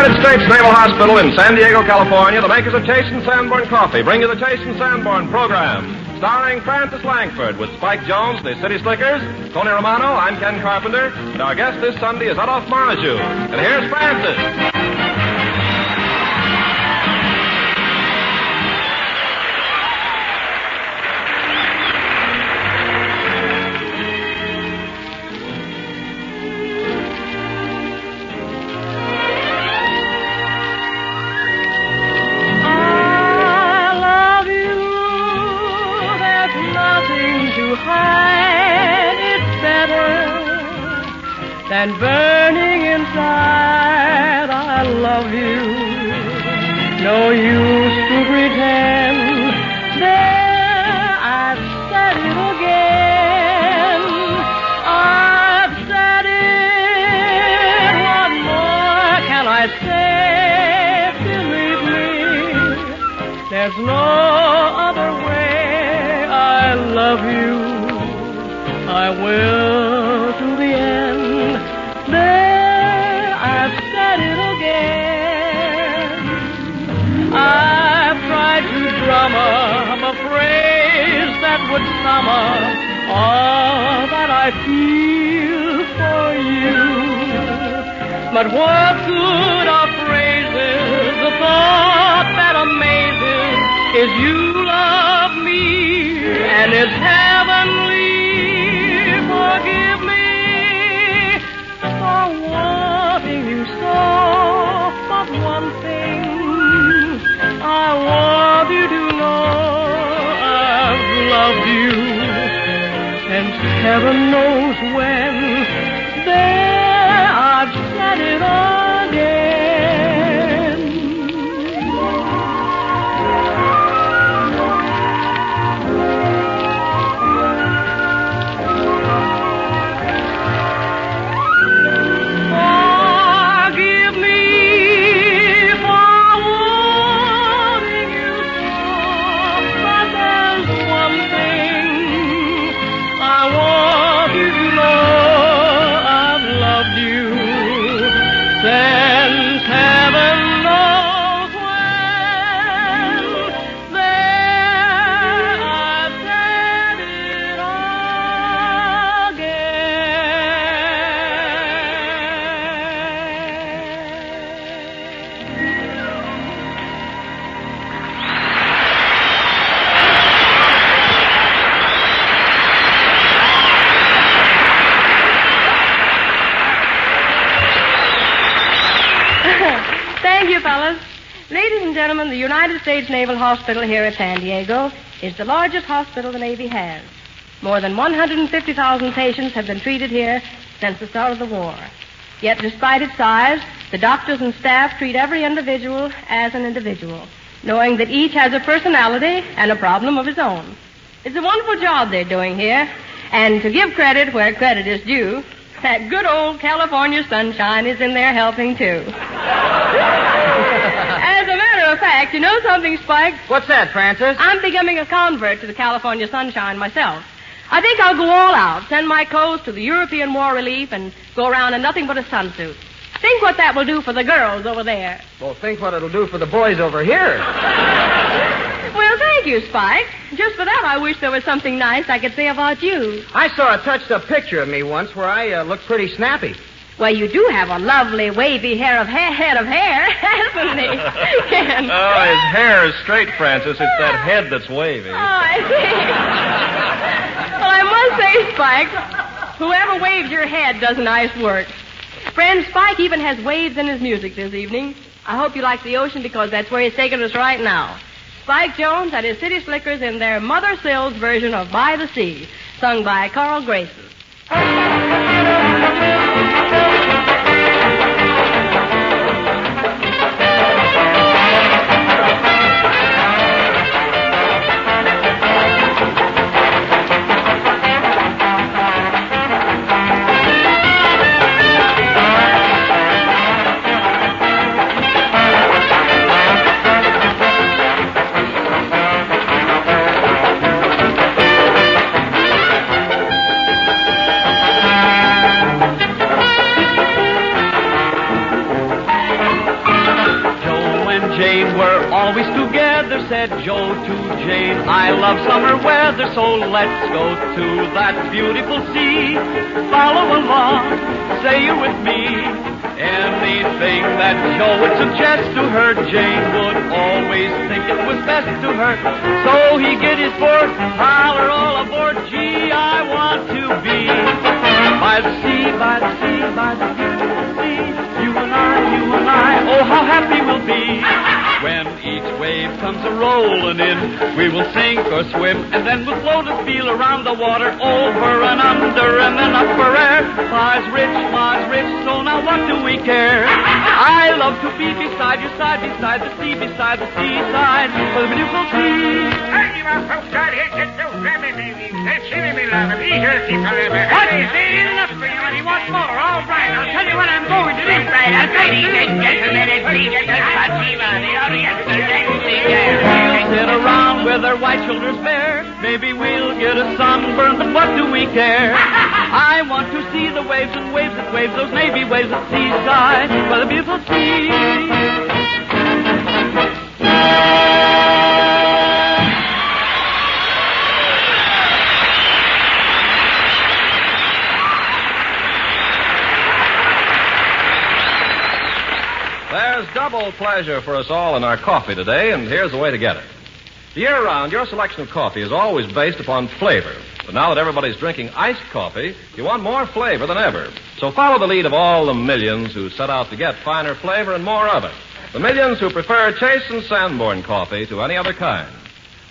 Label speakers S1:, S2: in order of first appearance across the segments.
S1: United States Naval Hospital in San Diego, California, the makers of Chase and Sanborn Coffee bring you the Chase and Sanborn program. Starring Frances Langford with Spike Jones, the City Slickers, Tony Romano, I'm Ken Carpenter, and our guest this Sunday is Adolph Menjou. And here's
S2: Frances. No use to pretend. There, I've said it again. I've said it. What more can I say? Believe me. There's no other way. I love you. I will I feel for you. But what good are phrases? The thought that amazes is you since heaven United States Naval Hospital here at San Diego is the largest hospital the Navy has. More than 150,000 patients have been treated here since the start of the war. Yet, despite its size, the doctors and staff treat every individual as an individual, knowing that each has a personality and a problem of his own. It's a wonderful job they're doing here, and to give credit where credit is due, that good old California sunshine is in there helping too. As a matter of fact, you know something, Spike?
S3: What's that, Frances?
S2: I'm becoming a convert to the California sunshine myself. I think I'll go all out, send my clothes to the European War Relief, and go around in nothing but a sunsuit. Think what that will do for the girls over there.
S3: Well, think what it'll do for the boys over here.
S2: Well, thank you, Spike. Just for that, I wish there was something nice I could say about you.
S3: I saw a touched-up picture of me once where I uh, looked pretty snappy.
S2: Well, you do have a lovely wavy hair of hair, head of hair, hasn't he? Ken?
S1: Oh, his hair is straight, Frances. It's that head that's wavy.
S2: Oh, I see. well, I must say, Spike, whoever waves your head does nice work. Friend, Spike even has waves in his music this evening. I hope you like the ocean because that's where he's taking us right now. Spike Jones and his City Slickers in their Mothersill's version of By the Sea, sung by Carl Grayson.
S4: Said Joe to Jane. I love summer weather, so let's go to that beautiful sea. Follow along, say you're with me. Anything that Joe would suggest to her, Jane would always think it was best to her. So he get his board, holler all aboard. Gee, I want to be by the sea, by the sea, by the beautiful sea. You and I, you and I, oh how happy we'll be. When wave comes a rolling in, we will sink or swim, and then we'll float and feel around the water, over and under and then up for air. Pa's rich, Ma's rich, so now what do we care? I love to be beside your side, beside the sea, beside the seaside, for the beautiful sea.
S3: Hey, you our folks out here, get those rabbit babies. That's silly, me love. Be here to keep.
S5: What? Say enough for you, and he wants more. All right, I'll tell you what I'm going to do.
S3: Right, I'll tell you, gentlemen, if we get the audience, the
S4: sit around with white shoulders bare. Maybe we'll get a sunburn, but what do we care? I want to see the waves and waves that waves, those navy waves at seaside, by the beautiful sea.
S1: Double pleasure for us all in our coffee today, and here's the way to get it. Year round, your selection of coffee is always based upon flavor. But now that everybody's drinking iced coffee, you want more flavor than ever. So follow the lead of all the millions who set out to get finer flavor and more of it. The millions who prefer Chase and Sanborn coffee to any other kind.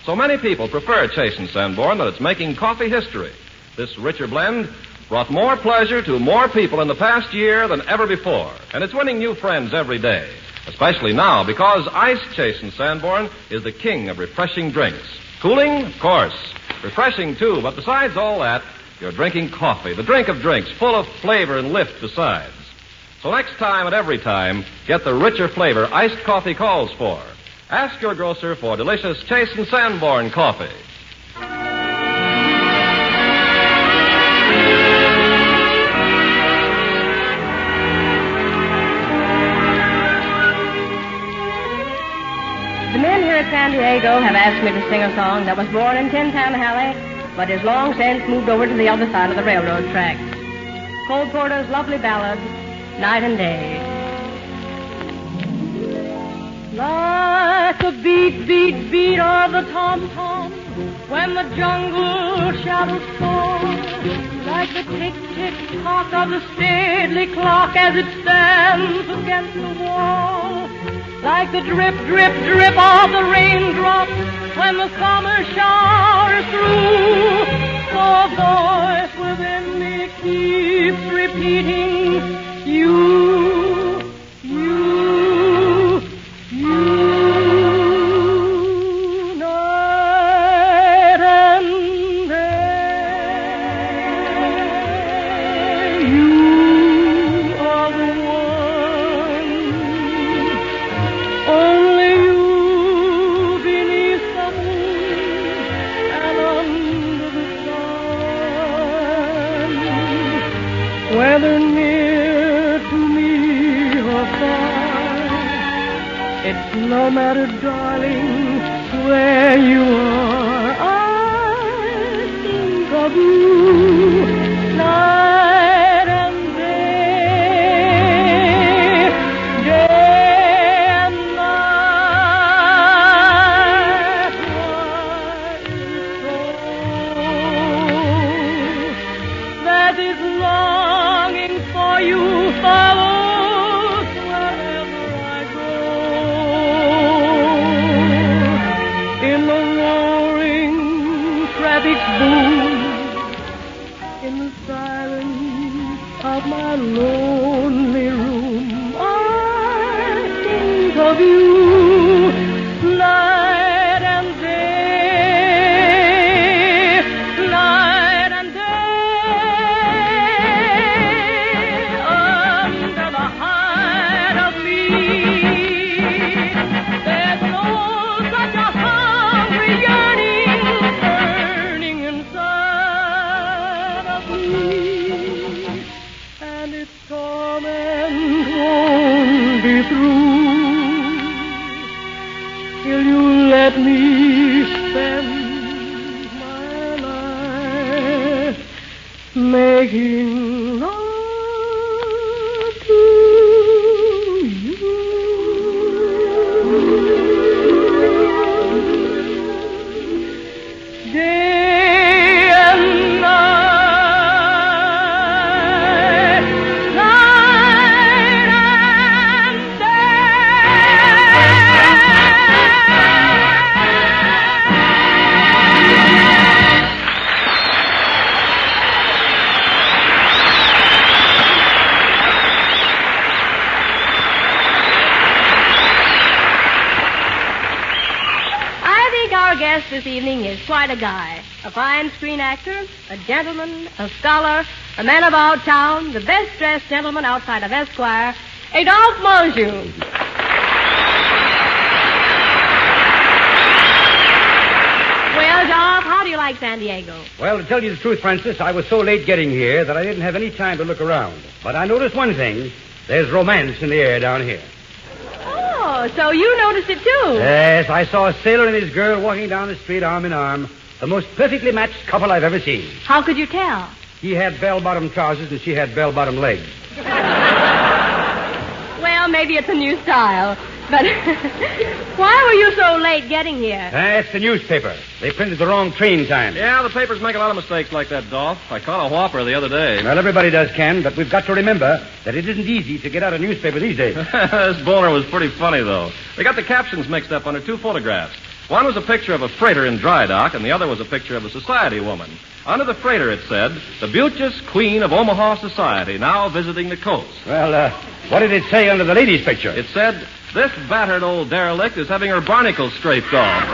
S1: So many people prefer Chase and Sanborn that it's making coffee history. This richer blend brought more pleasure to more people in the past year than ever before. And it's winning new friends every day. Especially now, because Ice Chase and Sanborn is the king of refreshing drinks. Cooling, of course. Refreshing, too, but besides all that, you're drinking coffee, the drink of drinks, full of flavor and lift besides. So next time and every time, get the richer flavor iced coffee calls for. Ask your grocer for delicious Chase and Sanborn coffee.
S2: San Diego have asked me to sing a song that was born in Tin Pan Alley, but is long since moved over to the other side of the railroad tracks. Cole Porter's lovely ballad, Night and Day. Like a beat, beat, beat of the tom-tom when the jungle shadows fall. Like the tick, tick, tock of the stately clock as it stands against the wall. Like the drip, drip, drip of the raindrops when the summer shower is through. The voice within me keeps repeating, you, it's
S6: guest this evening is quite a guy. A fine screen actor, a gentleman, a scholar, a man about town, the best dressed gentleman outside of Esquire, Adolphe Menjou. Well, how do you like San Diego?
S7: Well, to tell you the truth, Frances, I was so late getting here that I didn't have any time to look around. But I noticed one thing. There's romance in the air down here.
S6: Oh, so you noticed it too.
S7: Yes, I saw a sailor and his girl walking down the street arm in arm. The most perfectly matched couple I've ever seen.
S6: How could you tell?
S7: He had bell-bottom trousers and she had bell-bottom legs.
S6: Well, maybe it's a new style. But why were you so late getting here?
S7: That's the newspaper. They printed the wrong train time.
S1: Yeah, the papers make a lot of mistakes like that, Dolph. I caught a whopper the other day.
S7: Well, everybody does, Ken, but we've got to remember that it isn't easy to get out a newspaper these days.
S1: this boner was pretty funny, though. They got the captions mixed up under two photographs. One was a picture of a freighter in dry dock, and the other was a picture of a society woman. Under the freighter, it said, the beauteous queen of Omaha society, now visiting the coast.
S7: Well, uh, what did it say under the lady's picture?
S1: It said, this battered old derelict is having her barnacles scraped off.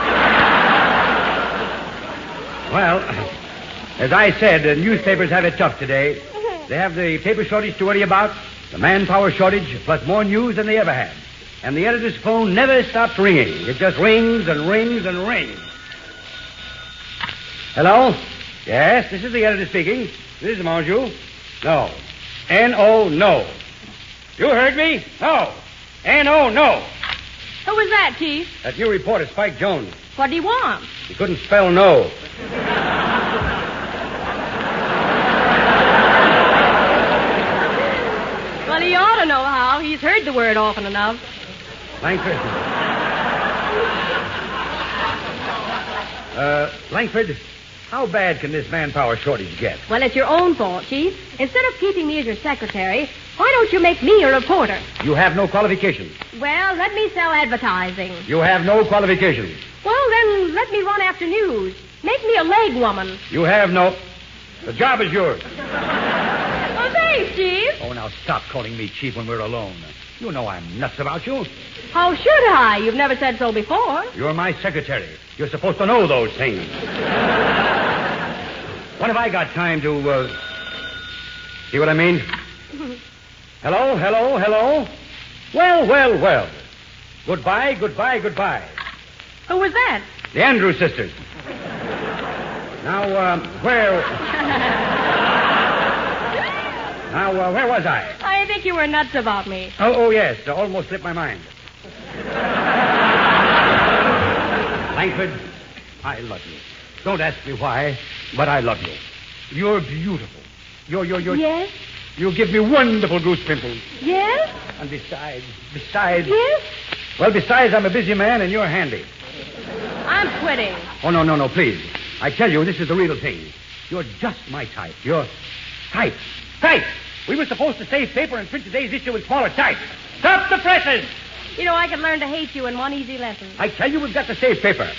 S7: Well, as I said, the newspapers have it tough today. They have the paper shortage to worry about, the manpower shortage, plus more news than they ever had. And the editor's phone never stops ringing. It just rings and rings and rings. Hello? Yes, this is the editor speaking. This is Menjou. No. N-O, no. You heard me? No. N-O, no.
S6: Who was that, Chief?
S7: That new reporter, Spike Jones.
S6: What do you want?
S7: He couldn't spell no.
S6: Well, he ought to know how. He's heard the word often enough.
S7: Langford. Uh, Langford, how bad can this manpower shortage get?
S6: Well, it's your own fault, Chief. Instead of keeping me as your secretary, why don't you make me a reporter?
S7: You have no qualifications.
S6: Well, let me sell advertising.
S7: You have no qualifications.
S6: Well, then let me run after news. Make me a leg woman.
S7: You have no. The job is yours.
S6: Well, thanks, Chief.
S7: Oh, now stop calling me chief when we're alone. You know I'm nuts about you.
S6: How should I? You've never said so before.
S7: You're my secretary. You're supposed to know those things. When have I got time to, uh... See what I mean? hello, hello, hello. Well, well, well. Goodbye, goodbye, goodbye.
S6: Who was that?
S7: The Andrews sisters. Now, um, where... now, uh, where was I?
S6: I think you were nuts about me.
S7: Oh, oh, yes. uh, Almost slipped my mind. Langford, I love you. Don't ask me why, but I love you. You're beautiful. You're, you're, you're...
S6: Yes?
S7: You give me wonderful goose pimples.
S6: Yes?
S7: And besides, besides...
S6: Yes?
S7: Well, besides, I'm a busy man and you're handy.
S6: I'm quitting.
S7: Oh, no, no, no, please. I tell you, this is the real thing. You're just my type. You're type. Type! We were supposed to save paper and print today's issue in smaller type. Stop the presses!
S6: You know, I could learn to hate you in one easy lesson.
S7: I tell you, we've got to save paper.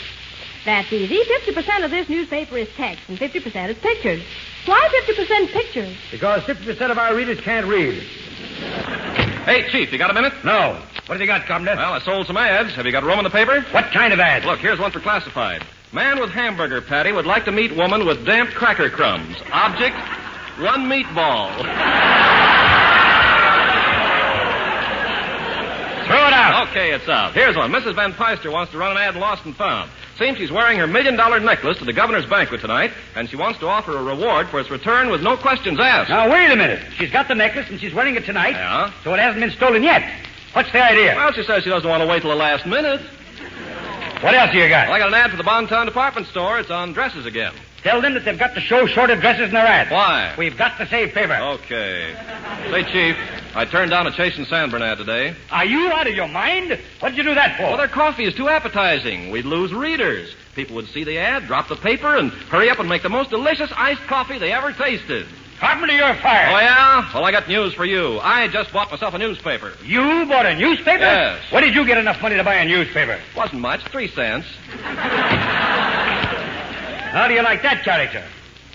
S6: That's easy. 50% of this newspaper is text, and 50% is pictures. Why 50% pictures?
S7: Because 50% of our readers can't read.
S1: Hey, Chief, you got a minute?
S7: No. What have you got, Commander?
S1: Well, I sold some ads. Have you got room in the paper?
S7: what kind of ads?
S1: Look, here's one for classified. Man with hamburger patty would like to meet woman with damp cracker crumbs. Object, run meatball.
S7: Throw it out.
S1: Okay, it's out. Here's one. Mrs. Van Peister wants to run an ad in Lost and Found. Seems she's wearing her million dollar necklace to the governor's banquet tonight, and she wants to offer a reward for its return with no questions asked.
S7: Now, wait a minute. She's got the necklace and she's wearing it tonight.
S1: Yeah?
S7: So it hasn't been stolen yet. What's the idea?
S1: Well, she says she doesn't want to wait till the last minute.
S7: what else do you got?
S1: Well, I got an ad for the Bontown department store. It's on dresses again.
S7: Tell them that they've got to show short addresses in their ads.
S1: Why?
S7: We've got to save paper.
S1: Okay. Say, Chief, I turned down a Chase and Sanborn ad today.
S7: Are you out of your mind? What did you do that for?
S1: Well, their coffee is too appetizing. We'd lose readers. People would see the ad, drop the paper, and hurry up and make the most delicious iced coffee they ever tasted.
S7: Carpenter, you're fired.
S1: Oh, yeah? Well, I got news for you. I just bought myself a newspaper.
S7: You bought a newspaper?
S1: Yes.
S7: Where did you get enough money to buy a newspaper?
S1: Wasn't much, three cents.
S7: How do you like that character?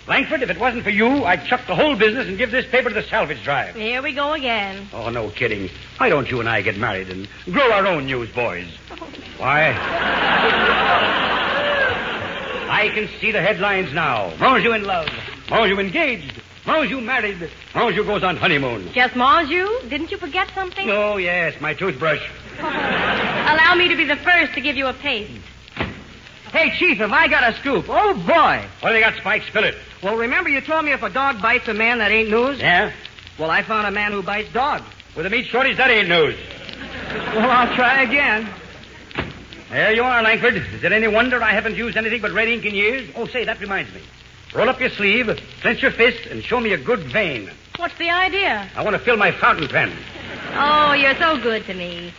S7: Langford, if it wasn't for you, I'd chuck the whole business and give this paper to the salvage drive.
S6: Here we go again.
S7: Oh, no kidding. Why don't you and I get married and grow our own newsboys? Why? I can see the headlines now. Menjou in love. Menjou engaged. Menjou married. Menjou goes on honeymoon.
S6: Just Menjou? Didn't you forget something?
S7: Oh, yes, my toothbrush.
S6: Allow me to be the first to give you a taste.
S3: Hey, Chief, have I got a scoop? Oh, boy.
S7: What do they got, Spike? Spill it.
S3: Well, remember you told me if a dog bites a man, that ain't news?
S7: Yeah?
S3: Well, I found a man who bites dogs.
S7: With the meat shortage, that ain't news.
S3: Well, I'll try again.
S7: There you are, Langford. Is it any wonder I haven't used anything but red ink in years? Oh, say, that reminds me. Roll up your sleeve, clench your fist, and show me a good vein.
S6: What's the idea?
S7: I want to fill my fountain pen.
S6: Oh, you're so good to me.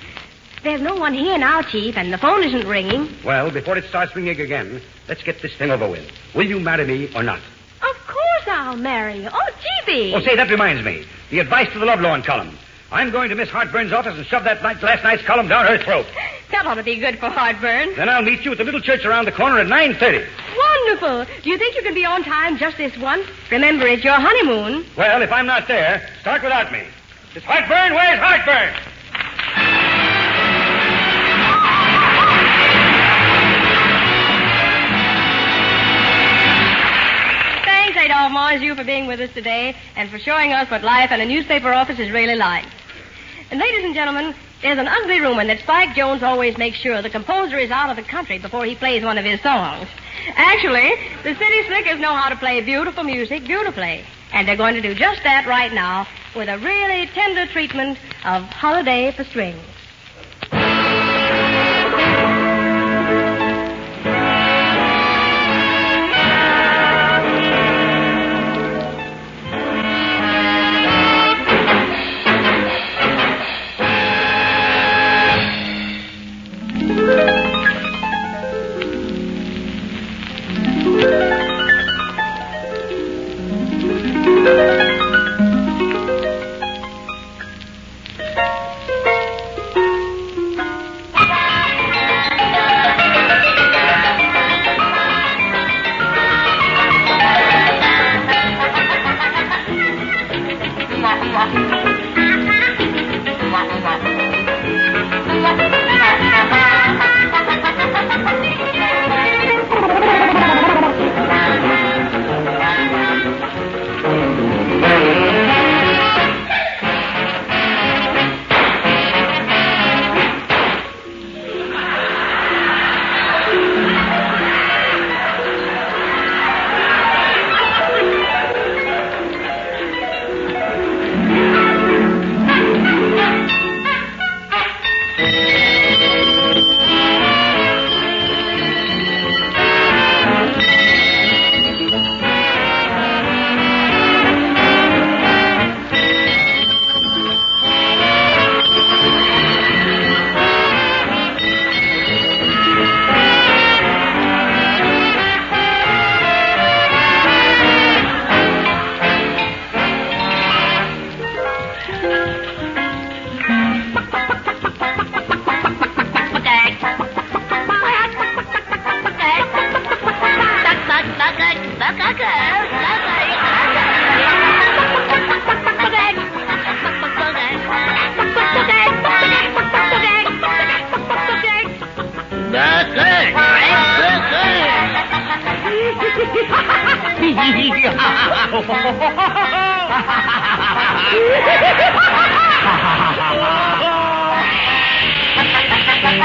S6: There's no one here now, Chief, and the phone isn't ringing.
S7: Well, before it starts ringing again, let's get this thing over with. Will you marry me or not?
S6: Of course I'll marry you. Oh, Chiefy.
S7: Oh, say, that reminds me. The advice to the Lovelorn column. I'm going to Miss Hartburn's office and shove that night, last night's column down her throat.
S6: That ought to be good for heartburn.
S7: Then I'll meet you at the little church around the corner at 9.30.
S6: Wonderful. Do you think you can be on time just this once? Remember, it's your honeymoon.
S7: Well, if I'm not there, start without me. Miss Hartburn, where's Hartburn?
S6: For being with us today and for showing us what life in a newspaper office is really like. And ladies and gentlemen, there's an ugly rumor that Spike Jones always makes sure the composer is out of the country before he plays one of his songs. Actually, the City Slickers know how to play beautiful music beautifully. And they're going to do just that right now with a really tender treatment of Holiday for Strings.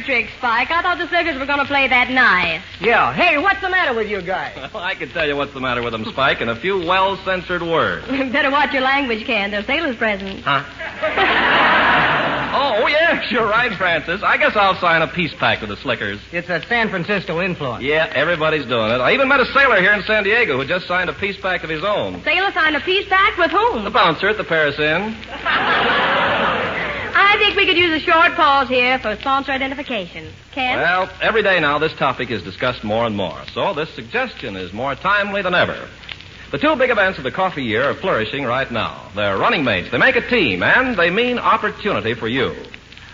S6: dirty trick, Spike. I thought the Slickers were going to play that nice.
S3: Yeah. Hey, what's the matter with you guys?
S1: Well, I can tell you what's the matter with them, Spike, in a few well-censored words.
S6: Better watch your language, Ken. They're sailors' presents.
S1: Huh? oh, yes, you're right, Frances. I guess I'll sign a peace pact with the Slickers.
S3: It's a San Francisco influence.
S1: Yeah, everybody's doing it. I even met a sailor here in San Diego who just signed a peace pact of his own.
S6: A Sailor signed a peace pact with whom?
S1: The bouncer at the Paris Inn.
S6: I think we could use a short pause here for sponsor identification. Ken?
S1: Well, every day now this topic is discussed more and more, so this suggestion is more timely than ever. The two big events of the coffee year are flourishing right now. They're running mates. They make a team, and they mean opportunity for you.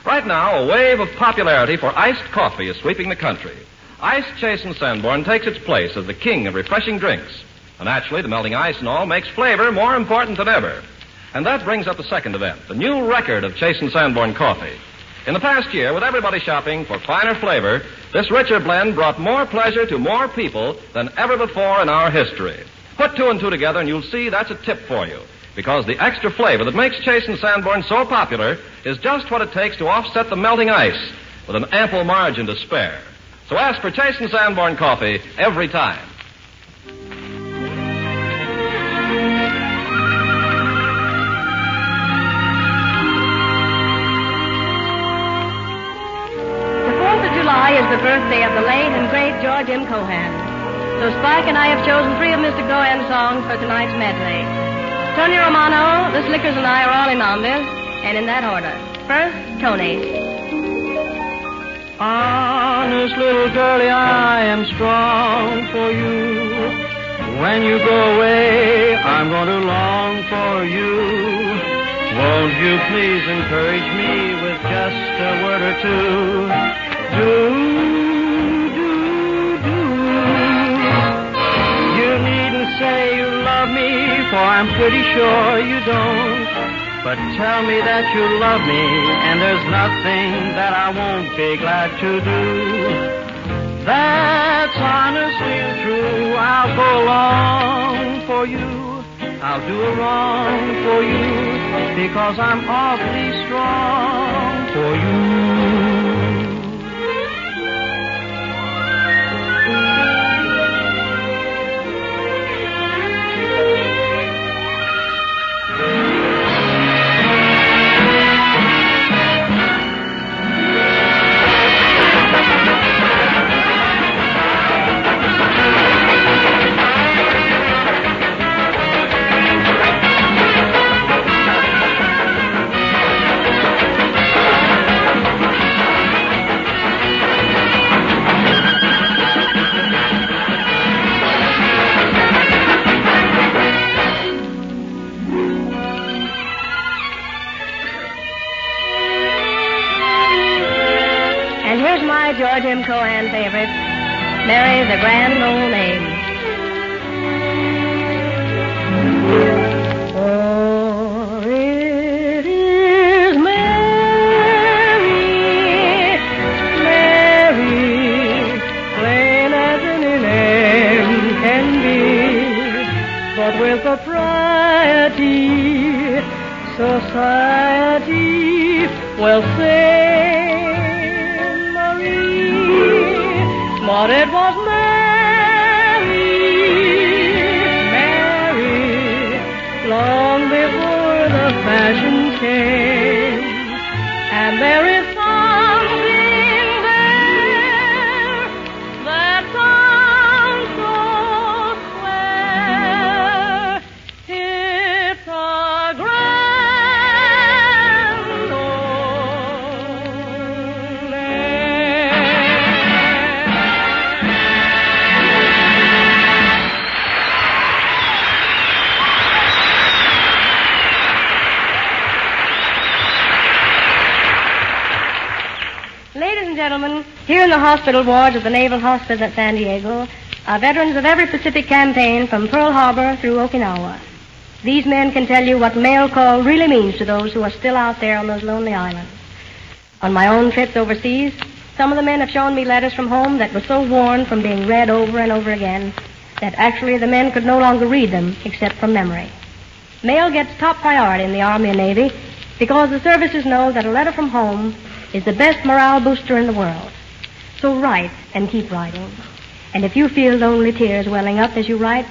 S1: Right now, a wave of popularity for iced coffee is sweeping the country. Iced Chase Sanborn takes its place as the king of refreshing drinks. And naturally, the melting ice and all makes flavor more important than ever. And that brings up the second event, the new record of Chase and Sanborn coffee. In the past year, with everybody shopping for finer flavor, this richer blend brought more pleasure to more people than ever before in our history. Put two and two together and you'll see that's a tip for you. Because the extra flavor that makes Chase and Sanborn so popular is just what it takes to offset the melting ice with an ample margin to spare. So ask for Chase and Sanborn coffee every time.
S6: Is the birthday of the late and great George M. Cohan. So Spike and I have chosen three of Mr. Cohan's songs for tonight's medley. Tony Romano, the Slickers, and I are all in on this, and in that order. First, Tony.
S4: Honest little girlie, I am strong for you. When you go away, I'm going to long for you. Won't you please encourage me with just a word or two? Do, do, do. You needn't say you love me, for I'm pretty sure you don't. But tell me that you love me, and there's nothing that I won't be glad to do. That's honestly true. I'll go along for you. I'll do a wrong for you because I'm awfully strong for you.
S6: Mary's a Grand Old Name. There is hospital wards of the Naval Hospital at San Diego are veterans of every Pacific campaign from Pearl Harbor through Okinawa. These men can tell you what mail call really means to those who are still out there on those lonely islands. On my own trips overseas, some of the men have shown me letters from home that were so worn from being read over and over again that actually the men could no longer read them except from memory. Mail gets top priority in the Army and Navy because the services know that a letter from home is the best morale booster in the world. So write and keep writing. And if you feel lonely tears welling up as you write,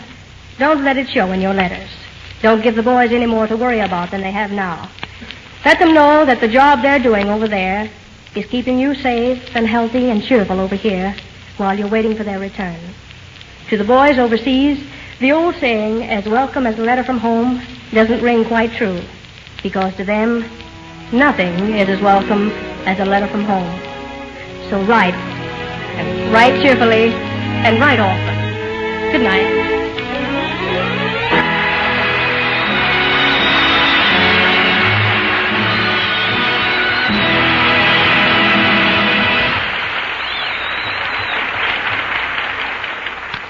S6: don't let it show in your letters. Don't give the boys any more to worry about than they have now. Let them know that the job they're doing over there is keeping you safe and healthy and cheerful over here while you're waiting for their return. To the boys overseas, the old saying, as welcome as a letter from home, doesn't ring quite true. Because to them, nothing is as welcome as a letter from home. So write, and write cheerfully, and write often. Good night.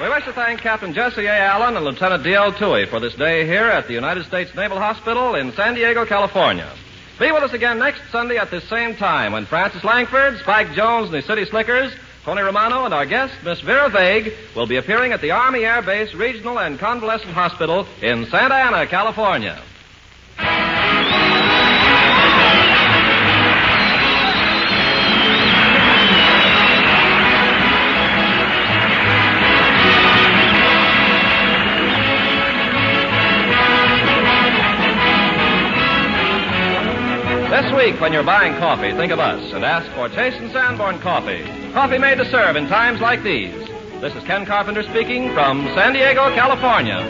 S1: We wish to thank Captain Jesse A. Allen and Lieutenant D.L. Toohey for this day here at the United States Naval Hospital in San Diego, California. Be with us again next Sunday at this same time when Frances Langford, Spike Jones, and the City Slickers, Tony Romano, and our guest, Miss Vera Vague, will be appearing at the Army Air Base Regional and Convalescent Hospital in Santa Ana, California. This week, when you're buying coffee, think of us and ask for and Sanborn coffee. Coffee made to serve in times like these. This is Ken Carpenter speaking from San Diego, California.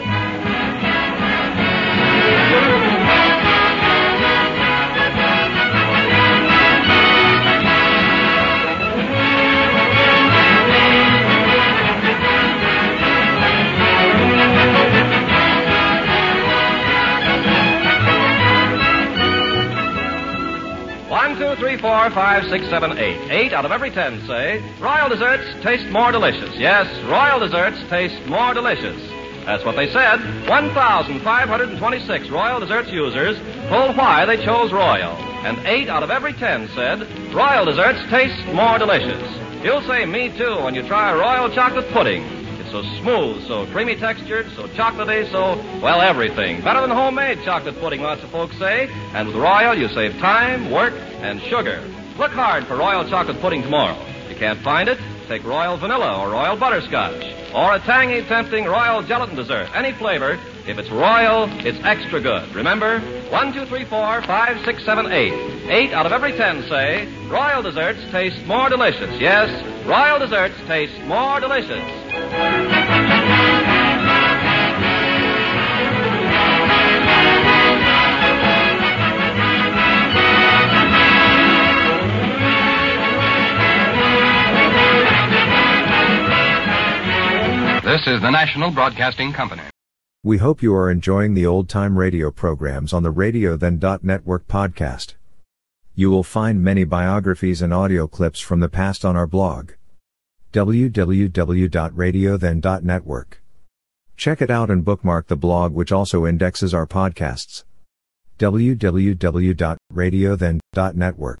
S1: Five, six, seven, eight. Eight out of every ten say Royal desserts taste more delicious. Yes, Royal desserts taste more delicious. That's what they said. 1,526 Royal desserts users told why they chose Royal. And eight out of every ten said Royal desserts taste more delicious. You'll say me too when you try Royal chocolate pudding. It's so smooth, so creamy textured, so chocolatey, so, well, everything. Better than homemade chocolate pudding, lots of folks say. And with Royal, you save time, work, and sugar. Look hard for Royal chocolate pudding tomorrow. If you can't find it, take Royal vanilla or Royal butterscotch. Or a tangy, tempting Royal gelatin dessert. Any flavor. If it's Royal, it's extra good. Remember? One, two, three, four, five, six, seven, eight. Eight out of every ten say Royal desserts taste more delicious. Yes, Royal desserts taste more delicious.
S8: This is the National Broadcasting Company.
S9: We hope you are enjoying the old time radio programs on the Radio Then Network podcast. You will find many biographies and audio clips from the past on our blog www.radiothen.network. Check it out and bookmark the blog which also indexes our podcasts. www.radiothen.network.